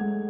you.